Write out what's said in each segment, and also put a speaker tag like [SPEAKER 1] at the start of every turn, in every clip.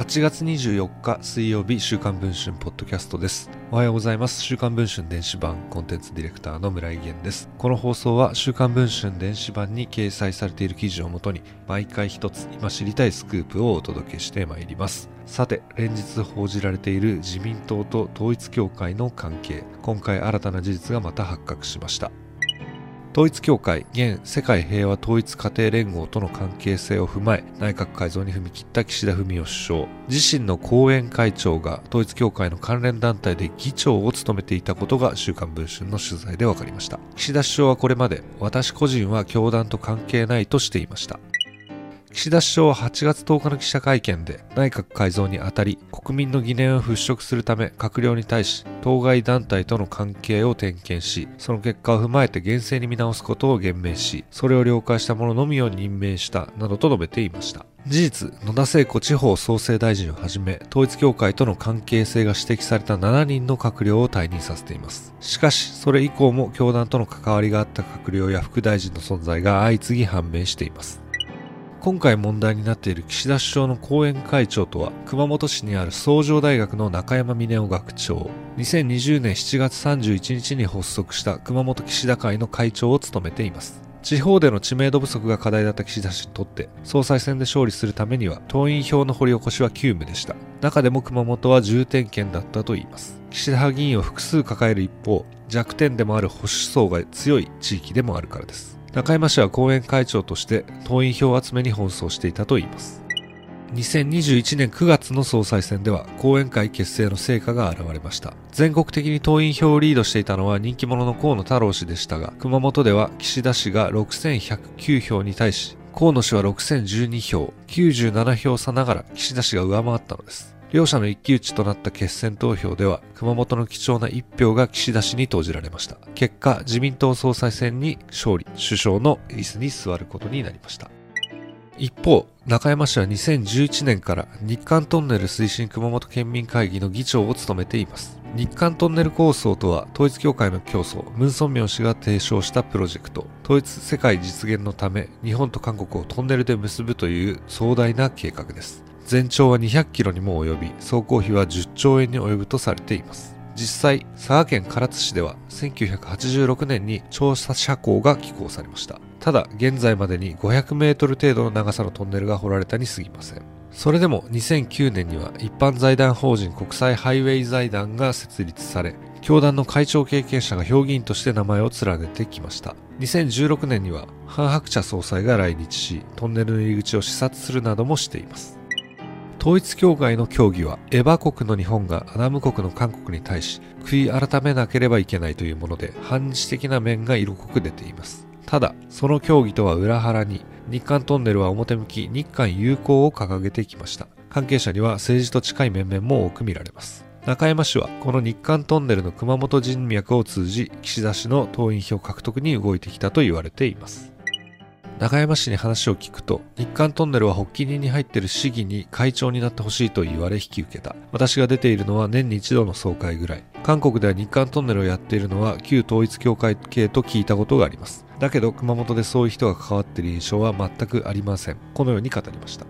[SPEAKER 1] 8月24日水曜日週刊文春ポッドキャストです。おはようございます。週刊文春電子版コンテンツディレクターの村井源です。この放送は週刊文春電子版に掲載されている記事をもとに毎回一つ今知りたいスクープをお届けしてまいります。さて連日報じられている自民党と統一協会の関係。今回新たな事実がまた発覚しました。統一協会現世界平和統一家庭連合との関係性を踏まえ内閣改造に踏み切った岸田文雄首相。自身の後援会長が統一協会の関連団体で議長を務めていたことが週刊文春の取材で分かりました。岸田首相はこれまで私個人は教団と関係ないとしていました。岸田首相は8月10日の記者会見で内閣改造にあたり国民の疑念を払拭するため閣僚に対し当該団体との関係を点検しその結果を踏まえて厳正に見直すことを言明しそれを了解した者のみを任命したなどと述べていました。事実野田聖子地方創生大臣をはじめ統一協会との関係性が指摘された7人の閣僚を退任させています。しかしそれ以降も教団との関わりがあった閣僚や副大臣の存在が相次ぎ判明しています。今回問題になっている岸田首相の後援会長とは熊本市にある創上大学の中山峰夫学長。2020年7月31日に発足した熊本岸田会の会長を務めています。地方での知名度不足が課題だった岸田氏にとって総裁選で勝利するためには党員票の掘り起こしは急務でした。中でも熊本は重点県だったといいます。岸田派議員を複数抱える一方弱点でもある保守層が強い地域でもあるからです。中山氏は後援会長として党員票集めに奔走していたといいます。2021年9月の総裁選では後援会結成の成果が現れました。全国的に党員票をリードしていたのは人気者の河野太郎氏でしたが熊本では岸田氏が6109票に対し河野氏は6012票97票差ながら岸田氏が上回ったのです。両者の一騎打ちとなった決選投票では熊本の貴重な一票が岸田氏に投じられました。結果自民党総裁選に勝利首相の椅子に座ることになりました。一方中山氏は2011年から日韓トンネル推進熊本県民会議の議長を務めています。日韓トンネル構想とは統一協会の教祖ムン・ソンミョン氏が提唱したプロジェクト。統一世界実現のため日本と韓国をトンネルで結ぶという壮大な計画です。全長は200キロにも及び走行費は10兆円に及ぶとされています。実際佐賀県唐津市では1986年に調査車庫が寄港されました。ただ現在までに500メートル程度の長さのトンネルが掘られたに過ぎません。それでも2009年には一般財団法人国際ハイウェイ財団が設立され教団の会長経験者が評議員として名前を連ねてきました。2016年にはハン・ハクチャ総裁が来日しトンネルの入り口を視察するなどもしています。統一教会の協議はエバ国の日本がアダム国の韓国に対し悔い改めなければいけないというもので反日的な面が色濃く出ています。ただその協議とは裏腹に日韓トンネルは表向き日韓友好を掲げてきました。関係者には政治と近い面々も多く見られます。中山氏はこの日韓トンネルの熊本人脈を通じ岸田氏の党員票獲得に動いてきたと言われています。中山氏に話を聞くと日韓トンネルは発起人に入っている市議に会長になってほしいと言われ引き受けた。私が出ているのは年に一度の総会ぐらい。韓国では日韓トンネルをやっているのは旧統一教会系と聞いたことがあります。だけど熊本でそういう人が関わっている印象は全くありません。このように語りました。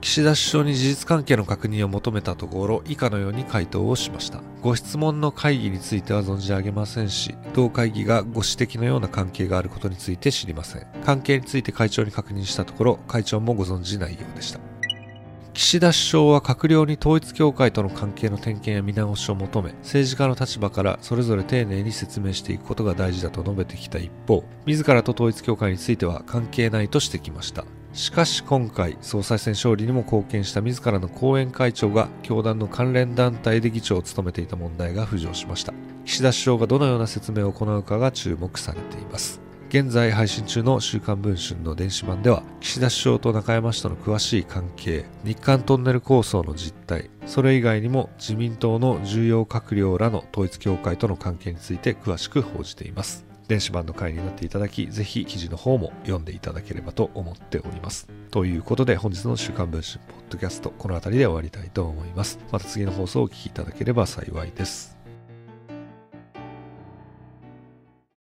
[SPEAKER 1] 岸田首相に事実関係の確認を求めたところ以下のように回答をしました。ご質問の会議については存じ上げませんし同会議がご指摘のような関係があることについて知りません。関係について会長に確認したところ会長もご存じないようでした。岸田首相は閣僚に統一教会との関係の点検や見直しを求め政治家の立場からそれぞれ丁寧に説明していくことが大事だと述べてきた一方自らと統一教会については関係ないとしてきました。しかし今回総裁選勝利にも貢献した自らの後援会長が教団の関連団体で議長を務めていた問題が浮上しました。岸田首相がどのような説明を行うかが注目されています。現在配信中の週刊文春の電子版では岸田首相と中山氏との詳しい関係日韓トンネル構想の実態それ以外にも自民党の重要閣僚らの統一教会との関係について詳しく報じています。電子版の回になっていただき、ぜひ記事の方も読んでいただければと思っております。ということで本日の週刊文春ポッドキャスト、この辺りで終わりたいと思います。また次の放送をお聞きいただければ幸いです。